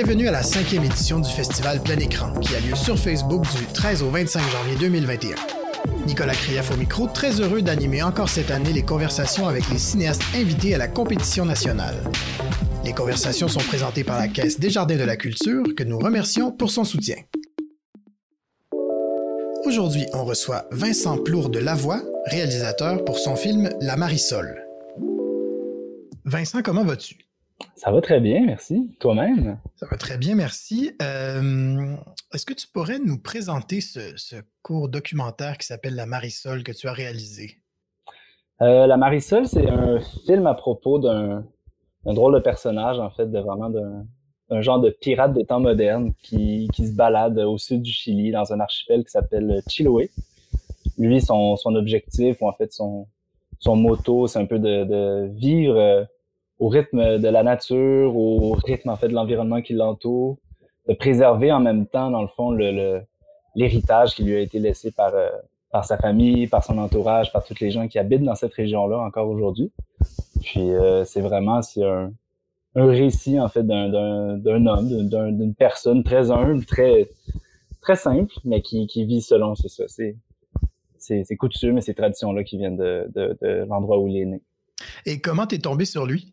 Bienvenue à la cinquième édition du festival Plein Écran, qui a lieu sur Facebook du 13 au 25 janvier 2021. Nicolas Krief au micro, très heureux d'animer encore cette année les conversations avec les cinéastes invités à la compétition nationale. Les conversations sont présentées par la Caisse des Jardins de la Culture, que nous remercions pour son soutien. Aujourd'hui, on reçoit Vincent Plour de Lavoie, réalisateur pour son film La Marisol. Vincent, comment vas-tu? Ça va très bien, merci. Toi-même? Ça va très bien, merci. Euh, est-ce que tu pourrais nous présenter ce, court documentaire qui s'appelle La Marisol que tu as réalisé? Euh, la Marisol, c'est un film à propos d'un drôle de personnage, en fait, de vraiment d'un genre de pirate des temps modernes qui, qui, se balade au sud du Chili dans un archipel qui s'appelle Chiloé. Lui, son, son objectif, ou en fait son, son moto, c'est un peu de, de vivre euh, au rythme de la nature, au rythme en fait de l'environnement qui l'entoure, de préserver en même temps, dans le fond, le, l'héritage qui lui a été laissé par, euh, par sa famille, par son entourage, par toutes les gens qui habitent dans cette région-là encore aujourd'hui. Puis euh, c'est vraiment c'est un, un récit en fait d'un, homme, d'une personne très humble, très très simple, mais qui, qui vit selon c'est ça, c'est ces, coutumes et ces traditions-là qui viennent de, de, de l'endroit où il est né. Et comment t'es tombé sur lui?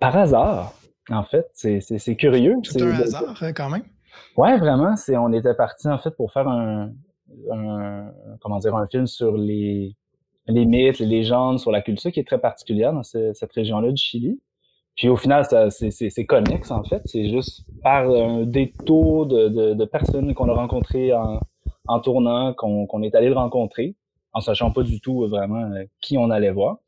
Par hasard, en fait. C'est curieux. C'est un hasard, hein, quand même. Ouais, vraiment. C'est on était parti en fait pour faire un, comment dire un film sur les les mythes, les légendes, sur la culture qui est très particulière dans cette région-là du Chili. Puis au final, c'est connexe en fait. C'est juste par un détour de, de, de personnes qu'on a rencontrées en, en tournant qu'on est allé le rencontrer, en sachant pas du tout vraiment euh, qui on allait voir.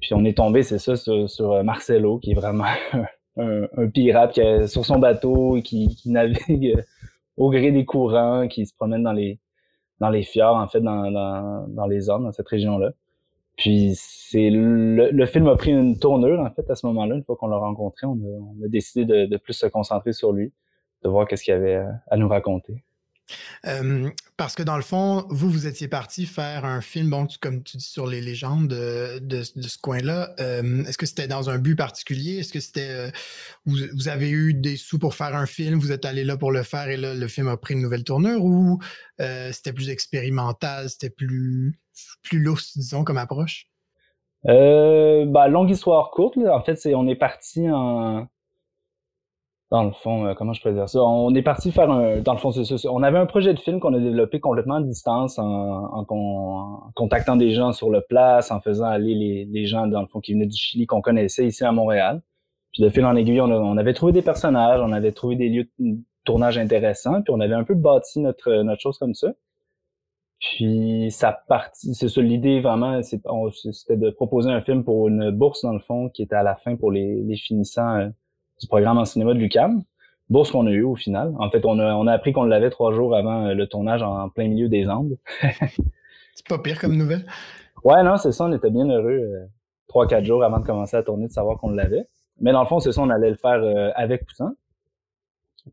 Puis on est tombé, c'est ça, sur, euh, Marcelo, qui est vraiment un, pirate qui est sur son bateau et qui, navigue au gré des courants, qui se promène dans les dans les fjords, en fait, dans, dans, les zones, dans cette région-là. Puis c'est le, film a pris une tournure, en fait, à ce moment-là. Une fois qu'on l'a rencontré, on a, décidé de, de, plus se concentrer sur lui, de voir qu'est-ce qu'il y avait à nous raconter parce que dans le fond, vous, vous étiez parti faire un film, bon, comme tu dis, sur les légendes de, ce coin-là. Est-ce que c'était dans un but particulier? Est-ce que c'était. Euh, vous, avez eu des sous pour faire un film, vous êtes allé là pour le faire et là, le film a pris une nouvelle tournure ou euh, c'était plus expérimental, c'était plus, plus disons, comme approche? Euh, bah, longue histoire courte, en fait, c'est on est parti en dans le fond, euh, comment je pourrais dire ça? On est parti faire un. Dans le fond, c'est On avait un projet de film qu'on a développé complètement à distance en, contactant des gens sur le place, en faisant aller les, gens, dans le fond, qui venaient du Chili, qu'on connaissait ici à Montréal. Puis de fil en aiguille, on, avait trouvé des personnages, on avait trouvé des lieux de tournage intéressants, puis on avait un peu bâti notre, notre chose comme ça. Puis ça partit, c'est ça l'idée vraiment, c'était de proposer un film pour une bourse dans le fond qui était à la fin pour les, les finissants euh, du programme en cinéma de l'UCAM. Bourse qu'on a eu au final. En fait, on a, on a appris qu'on l'avait trois jours avant euh, le tournage en plein milieu des Andes. c'est pas pire comme nouvelle. Ouais, non, c'est ça. On était bien heureux euh, trois, quatre jours avant de commencer à tourner de savoir qu'on l'avait. Mais dans le fond, c'est ça, on allait le faire euh, avec Poussin.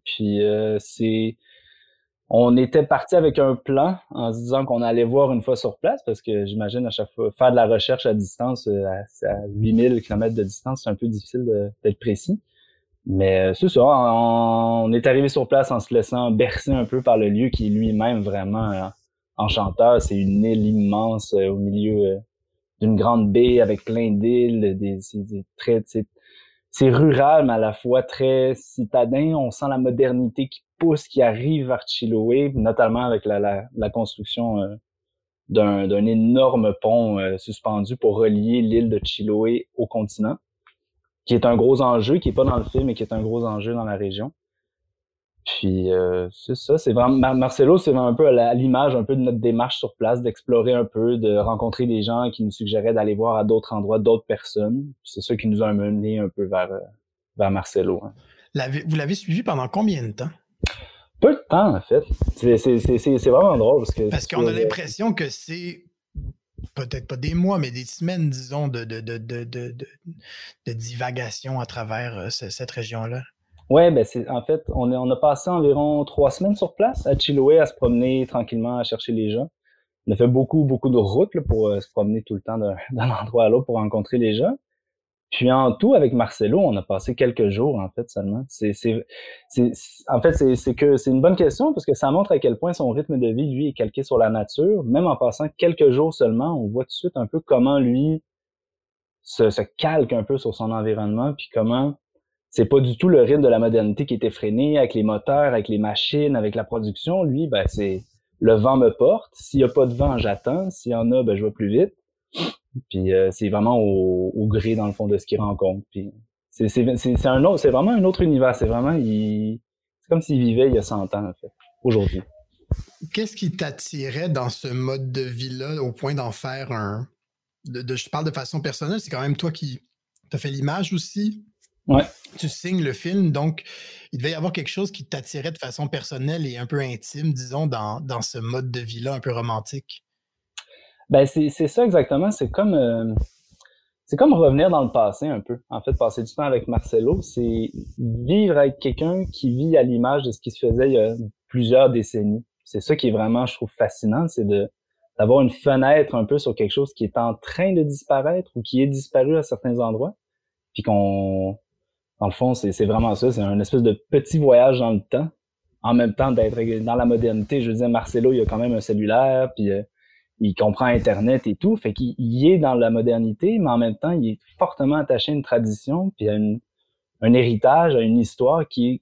Puis c'est on était parti avec un plan en se disant qu'on allait voir une fois sur place parce que j'imagine à chaque fois faire de la recherche à distance à, à 8000 km de distance, c'est un peu difficile d'être précis. Mais euh, c'est ça, on, est arrivé sur place en se laissant bercer un peu par le lieu qui est lui-même vraiment euh, enchanteur. C'est une île immense euh, au milieu d'une grande baie avec plein d'îles, des, c'est rural, mais à la fois très citadin. On sent la modernité qui pousse, qui arrive vers Chiloé, notamment avec la, la, la construction d'un énorme pont suspendu pour relier l'île de Chiloé au continent qui est un gros enjeu, qui est pas dans le film, mais qui est un gros enjeu dans la région. Puis euh, c'est ça, c'est vraiment Marcelo, c'est un peu à l'image un peu de notre démarche sur place, d'explorer un peu, de rencontrer des gens qui nous suggéraient d'aller voir à d'autres endroits d'autres personnes. C'est ça qui nous a amené un peu vers euh, vers Marcelo. Hein. Vous l'avez suivi pendant combien de temps? Peu de temps en fait. C'est vraiment drôle parce que parce qu'on a l'impression que c'est peut-être pas des mois, mais des semaines, disons, de, de, de, de divagation à travers euh, cette région-là? Oui, ben c'est en fait, on, on a passé environ trois semaines sur place à Chiloé à se promener tranquillement, à chercher les gens. On a fait beaucoup, beaucoup de routes pour euh, se promener tout le temps d'un endroit à l'autre pour rencontrer les gens. Puis en tout, avec Marcelo, on a passé quelques jours, en fait, seulement. C'est, c'est, c'est, en fait, c'est, que c'est une bonne question parce que ça montre à quel point son rythme de vie, lui, est calqué sur la nature. Même en passant quelques jours seulement, on voit tout de suite un peu comment lui se, calque un peu sur son environnement, puis comment c'est pas du tout le rythme de la modernité qui est effréné avec les moteurs, avec les machines, avec la production. Lui, ben, c'est le vent me porte. S'il y a pas de vent, j'attends. S'il y en a, ben, je vais plus vite. Puis euh, c'est vraiment au, au, gré, dans le fond, de ce qu'il rencontre. Puis c'est, c'est, c'est, un autre, c'est vraiment un autre univers. C'est vraiment, il, c'est comme s'il vivait il y a 100 ans, en fait, aujourd'hui. Qu'est-ce qui t'attirait dans ce mode de vie-là au point d'en faire un... De, je parle de façon personnelle, c'est quand même toi qui t'as fait l'image aussi. Ouais. Tu signes le film, donc il devait y avoir quelque chose qui t'attirait de façon personnelle et un peu intime, disons, dans, dans ce mode de vie-là un peu romantique. Ben c'est ça exactement. C'est comme euh, c'est comme revenir dans le passé un peu. En fait, passer du temps avec Marcelo, c'est vivre avec quelqu'un qui vit à l'image de ce qui se faisait il y a plusieurs décennies. C'est ça qui est vraiment, je trouve, fascinant, c'est de d'avoir une fenêtre un peu sur quelque chose qui est en train de disparaître ou qui est disparu à certains endroits, puis qu'on, dans le fond, c'est vraiment ça, c'est un espèce de petit voyage dans le temps, en même temps d'être dans la modernité. Je veux dire, Marcelo, il a quand même un cellulaire, puis euh, il comprend Internet et tout, fait qu'il est dans la modernité, mais en même temps, il est fortement attaché à une tradition, puis à un héritage, à une histoire qui est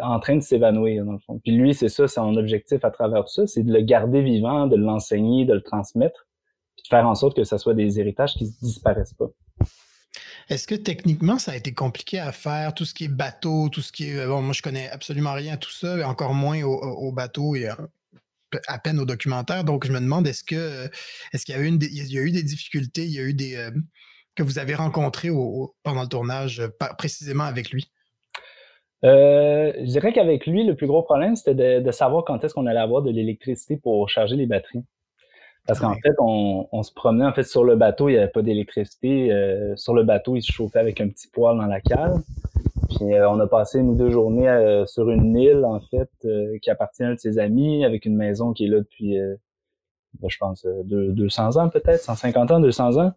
en train de s'évanouir, dans le fond. Puis lui, c'est ça, son objectif à travers tout ça, c'est de le garder vivant, de l'enseigner, de le transmettre, puis de faire en sorte que ce soit des héritages qui ne disparaissent pas. Est-ce que techniquement, ça a été compliqué à faire, tout ce qui est bateau, tout ce qui est... Bon, moi, je connais absolument rien à tout ça, encore moins au, au bateau et à peine au documentaire. Donc, je me demande, est-ce que est-ce qu'il y a eu une, il y a eu des difficultés, il y a eu des euh, que vous avez rencontrées pendant le tournage, précisément avec lui? Euh, je dirais qu'avec lui, le plus gros problème, c'était de, savoir quand est-ce qu'on allait avoir de l'électricité pour charger les batteries. Parce qu'en fait, on, se promenait en fait sur le bateau, il n'y avait pas d'électricité. Euh, sur le bateau, il se chauffait avec un petit poêle dans la cale. Puis euh, on a passé une deux journées euh, sur une île, en fait, euh, qui appartient à un de ses amis, avec une maison qui est là depuis, ben, je pense, 200 ans peut-être, 150 ans, 200 ans.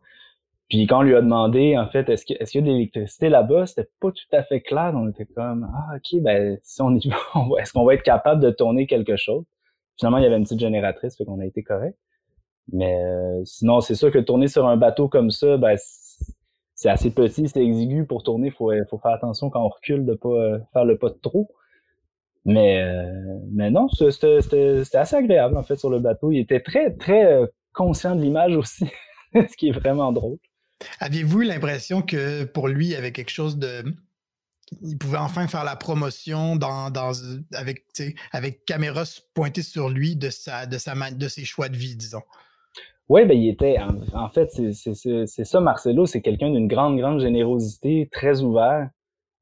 Puis quand on lui a demandé, en fait, est-ce qu'il est y a de l'électricité là-bas, c'était pas tout à fait clair. On était comme, ah ok, ben si on y va, est-ce qu'on va être capable de tourner quelque chose? Finalement, il y avait une petite génératrice, fait qu'on a été correct. Mais sinon, c'est sûr que tourner sur un bateau comme ça, ben c'est assez petit, c'est exigu pour tourner. Il faut, euh, faut faire attention quand on recule de pas euh, faire le pas de trop. Mais, euh, mais non, c'était assez agréable en fait sur le bateau. Il était très, très conscient de l'image aussi, ce qui est vraiment drôle. Aviez-vous l'impression que pour lui, il y avait quelque chose de. Il pouvait enfin faire la promotion dans, dans, avec, avec caméra pointée sur lui de, sa, de, sa, de ses choix de vie, disons? Oui, ben il était. En, fait, c'est ça, Marcelo, c'est quelqu'un d'une grande, grande générosité, très ouvert.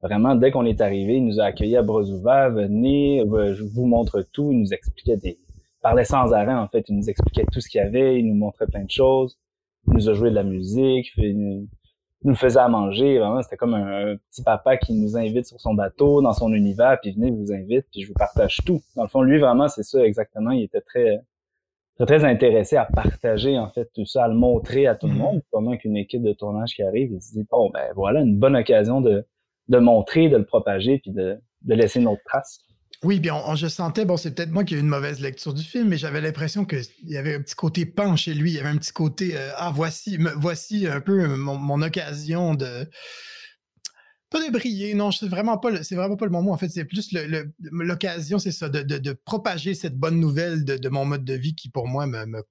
Vraiment, dès qu'on est arrivé, il nous a accueillis à bras ouverts, venez, je vous montre tout, il nous expliquait des. Il parlait sans arrêt, en fait, il nous expliquait tout ce qu'il y avait, il nous montrait plein de choses, il nous a joué de la musique, il nous faisait à manger, vraiment, c'était comme un, petit papa qui nous invite sur son bateau, dans son univers, puis venez, je vous invite, puis je vous partage tout. Dans le fond, lui, vraiment, c'est ça exactement, il était très très intéressé à partager en fait tout ça, à le montrer à tout le mm-hmm. monde. Pendant qu'une équipe de tournage qui arrive, il se dit bon ben voilà une bonne occasion de, de montrer, de le propager puis de, de laisser notre trace. Oui, bien, je sentais, bon, c'est peut-être moi qui ai eu une mauvaise lecture du film, mais j'avais l'impression qu'il y avait un petit côté pan chez lui. Il y avait un petit côté, euh, ah, voici, voici un peu mon occasion de, pas de briller, non, c'est vraiment pas, c'est vraiment pas le moment. En fait, c'est plus l'occasion, c'est ça, de, propager cette bonne nouvelle de, mon mode de vie qui, pour moi, me, me,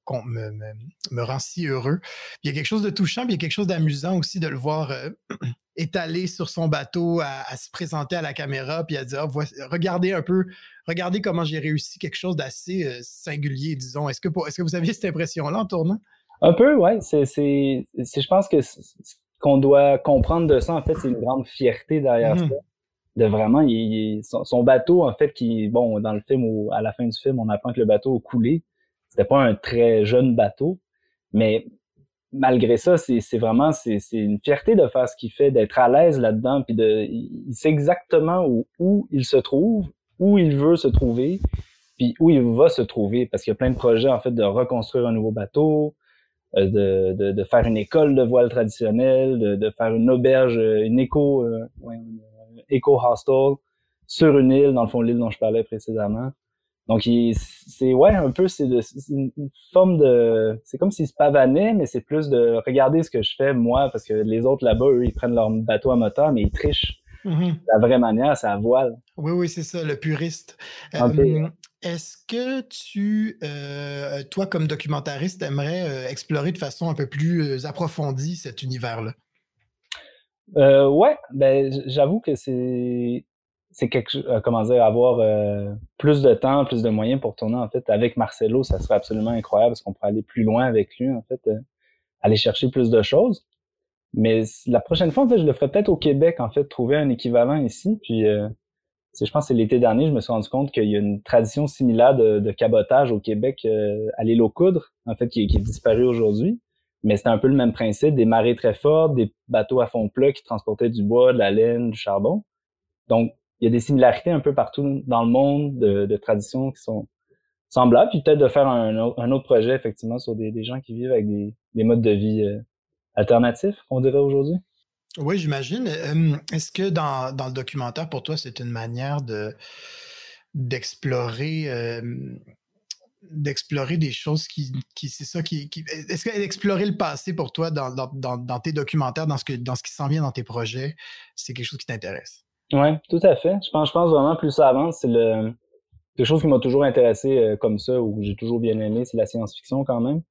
me, rend si heureux. il y a quelque chose de touchant, puis il y a quelque chose d'amusant aussi de le voir euh, étalé sur son bateau, à, se présenter à la caméra, puis à dire, ah, regardez un peu, regardez comment j'ai réussi quelque chose d'assez euh, singulier, disons. Est-ce que, est-ce que vous aviez cette impression-là en tournant? Un peu, ouais. C'est, je pense que qu'on doit comprendre de ça, en fait, c'est une grande fierté derrière mhm. ça. De vraiment, il, son, bateau, en fait, qui, bon, dans le film, à la fin du film, on apprend que le bateau a coulé. C'était pas un très jeune bateau, mais malgré ça, c'est vraiment, c'est une fierté de faire ce qu'il fait, d'être à l'aise là-dedans, puis de, il sait exactement où, où il se trouve, où il veut se trouver, puis où il va se trouver, parce qu'il y a plein de projets, en fait, de reconstruire un nouveau bateau, de, de, faire une école de voile traditionnelle, de, de faire une auberge, une éco, éco hostel sur une île, dans le fond l'île dont je parlais précédemment. Donc, c'est, ouais, un peu, c'est, une forme de, c'est comme s'ils se pavanaient, mais c'est plus de regarder ce que je fais, moi, parce que les autres là-bas, eux, ils prennent leur bateau à moteur, mais ils trichent. Mm-hmm. La vraie manière, c'est à voile. Oui, oui, c'est ça, le puriste. Euh, est-ce que tu, euh, toi, comme documentariste, aimerais euh, explorer de façon un peu plus approfondie cet univers-là? ouais, ben, j'avoue que c'est c'est quelque euh, comment dire avoir euh, plus de temps, plus de moyens pour tourner en fait avec Marcelo, ça serait absolument incroyable parce qu'on pourrait aller plus loin avec lui en fait, euh, aller chercher plus de choses. Mais la prochaine fois je le ferai peut-être au Québec en fait, trouver un équivalent ici je pense que c'est l'été dernier, je me suis rendu compte qu'il y a une tradition similaire de, de cabotage au Québec à l'île aux Coudres, en fait, qui, est disparue aujourd'hui. Mais c'était un peu le même principe, des marées très fortes, des bateaux à fond plat qui transportaient du bois, de la laine, du charbon. Donc, il y a des similarités un peu partout dans le monde de, traditions qui sont semblables, puis peut-être de faire un, autre projet effectivement sur des, gens qui vivent avec des, modes de vie euh, alternatifs, on dirait aujourd'hui. Oui, j'imagine. Est-ce que dans, le documentaire, pour toi, c'est une manière de d'explorer d'explorer des choses qui, c'est ça qui, est-ce que d'explorer le passé pour toi dans, dans, tes documentaires, dans ce que dans ce qui s'en vient dans tes projets, c'est quelque chose qui t'intéresse? Oui, tout à fait. Je pense, je pense vraiment plus ça avance, c'est le quelque chose qui m'a toujours intéressé euh, comme ça, ou j'ai toujours bien aimé, c'est la science-fiction quand même.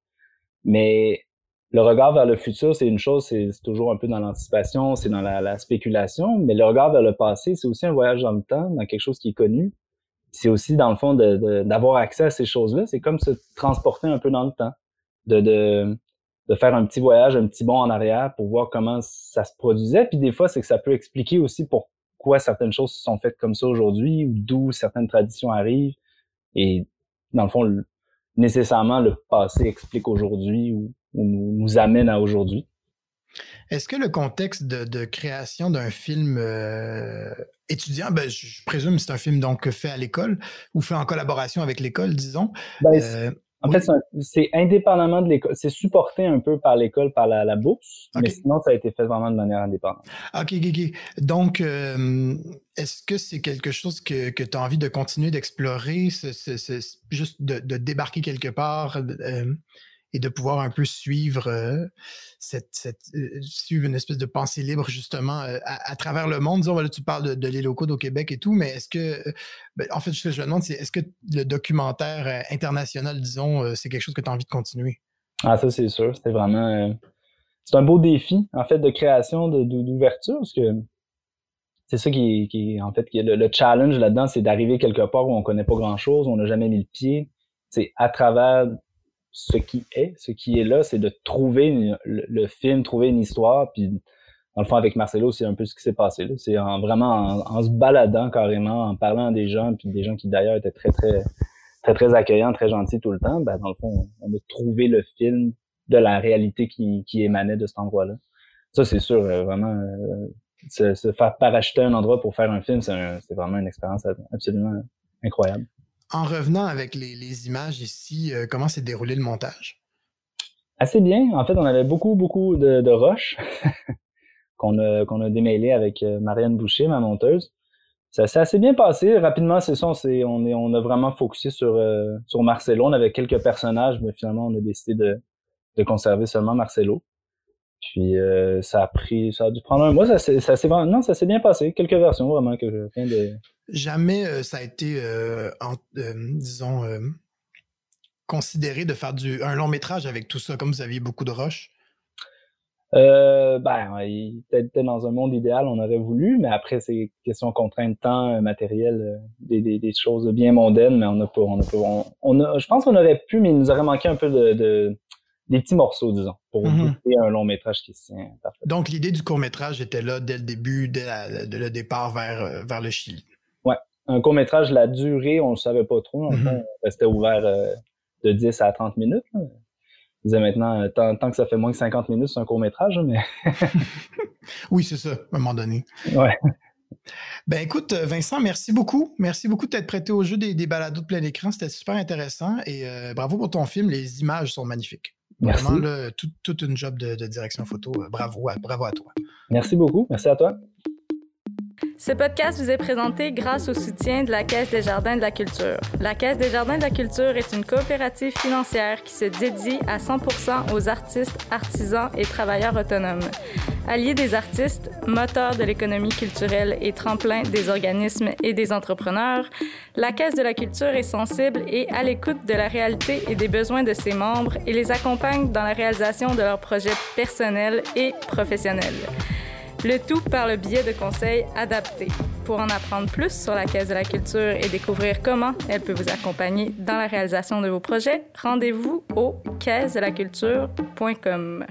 Mais le regard vers le futur, c'est une chose, c'est toujours un peu dans l'anticipation, c'est dans la, spéculation, mais le regard vers le passé, c'est aussi un voyage dans le temps, dans quelque chose qui est connu. C'est aussi, dans le fond, d'avoir accès à ces choses-là. C'est comme se transporter un peu dans le temps, de, de, de faire un petit voyage, un petit bond en arrière pour voir comment ça se produisait. Puis des fois, c'est que ça peut expliquer aussi pour pourquoi certaines choses sont faites comme ça aujourd'hui ou d'où certaines traditions arrivent. Et dans le fond, nécessairement, le passé explique aujourd'hui ou, nous amène à aujourd'hui. Est-ce que le contexte de, création d'un film euh, étudiant, ben, je présume que c'est un film donc fait à l'école ou fait en collaboration avec l'école, disons. Ben, euh, en fait, c'est indépendamment de l'école. C'est supporté un peu par l'école, par la, bourse, mais sinon, ça a été fait vraiment de manière indépendante. OK, OK, OK. Donc, euh, est-ce que c'est quelque chose que, que tu as envie de continuer d'explorer, juste de, de, débarquer quelque part? Et de pouvoir un peu suivre euh, cette, euh, suivre une espèce de pensée libre justement euh, à, travers le monde. Disons, voilà, tu parles de, de l'île au Québec et tout, mais est-ce que, ben, en fait, je me demande, est-ce que le documentaire international, disons, c'est quelque chose que tu as envie de continuer? Ah, ça, c'est sûr. C'était vraiment. c'est un beau défi, en fait, de création, d'ouverture, parce que c'est ça qui, qui en fait, qui est le, le challenge là-dedans, c'est d'arriver quelque part où on connaît pas grand-chose, on n'a jamais mis le pied. C'est à travers ce qui est, ce qui est là, c'est de trouver le, film, trouver une histoire, puis dans le fond avec Marcelo, c'est un peu ce qui s'est passé. C'est en, vraiment en, se baladant carrément, en parlant des gens, puis des gens qui d'ailleurs étaient très très très très accueillants, très gentils tout le temps. Ben, dans le fond, on a trouvé le film de la réalité qui, qui émanait de cet endroit-là. Ça, c'est sûr, euh, vraiment, euh, se, se, faire parachuter un endroit pour faire un film, c'est vraiment une expérience absolument incroyable. En revenant avec les, images ici, euh, comment s'est déroulé le montage? Assez bien. En fait, on avait beaucoup, beaucoup de, roches qu'on a, démêlées avec euh, Marianne Boucher, ma monteuse. Ça s'est assez bien passé. Rapidement, c'est ça, on, on, est, on a vraiment focusé sur, euh, sur Marcelo. On avait quelques personnages, mais finalement, on a décidé de, de conserver seulement Marcelo. Puis euh, ça a pris, ça a dû prendre un mois. Ça, ça s'est non, ça s'est bien passé. Quelques versions vraiment que je viens de. Jamais euh, ça a été, euh, disons, considéré de faire du un long métrage avec tout ça, comme vous aviez beaucoup de roches. ben, peut-être dans un monde idéal, on aurait voulu, mais après c'est question contrainte de temps, matériel, des, des, choses bien mondaines, mais on a pas, on a pas, on, a, je pense qu'on aurait pu, mais il nous aurait manqué un peu de des petits morceaux, disons, pour mm un long métrage qui se tient Donc, l'idée du court métrage était là dès le début, dès le départ vers, euh, vers le Chili. Ouais. Un court métrage, la durée, on ne le savait pas trop. Mm on restait ouvert euh, de 10 à 30 minutes. Là. Je disais maintenant, euh, tant, que ça fait moins que 50 minutes, c'est un court métrage, mais. oui, c'est ça, à un moment donné. Ouais. Ben écoute, Vincent, merci beaucoup. Merci beaucoup de t'être prêté au jeu des, des balados de plein écran. C'était super intéressant et bravo pour ton film. Les images sont magnifiques. Vraiment, là, toute une job de, direction photo. Bravo, bravo à toi. Merci beaucoup. Merci à toi. Ce podcast vous est présenté grâce au soutien de la Caisse des Jardins de la Culture. La Caisse des Jardins de la Culture est une coopérative financière qui se dédie à 100% aux artistes, artisans et travailleurs autonomes. Alliés des artistes, moteur de l'économie culturelle et tremplin des organismes et des entrepreneurs, la Caisse de la Culture est sensible et à l'écoute de la réalité et des besoins de ses membres et les accompagne dans la réalisation de leurs projets personnels et professionnels. Le tout par le biais de conseils adaptés. Pour en apprendre plus sur la Caisse de la Culture et découvrir comment elle peut vous accompagner dans la réalisation de vos projets, rendez-vous au caisse de la culture.com.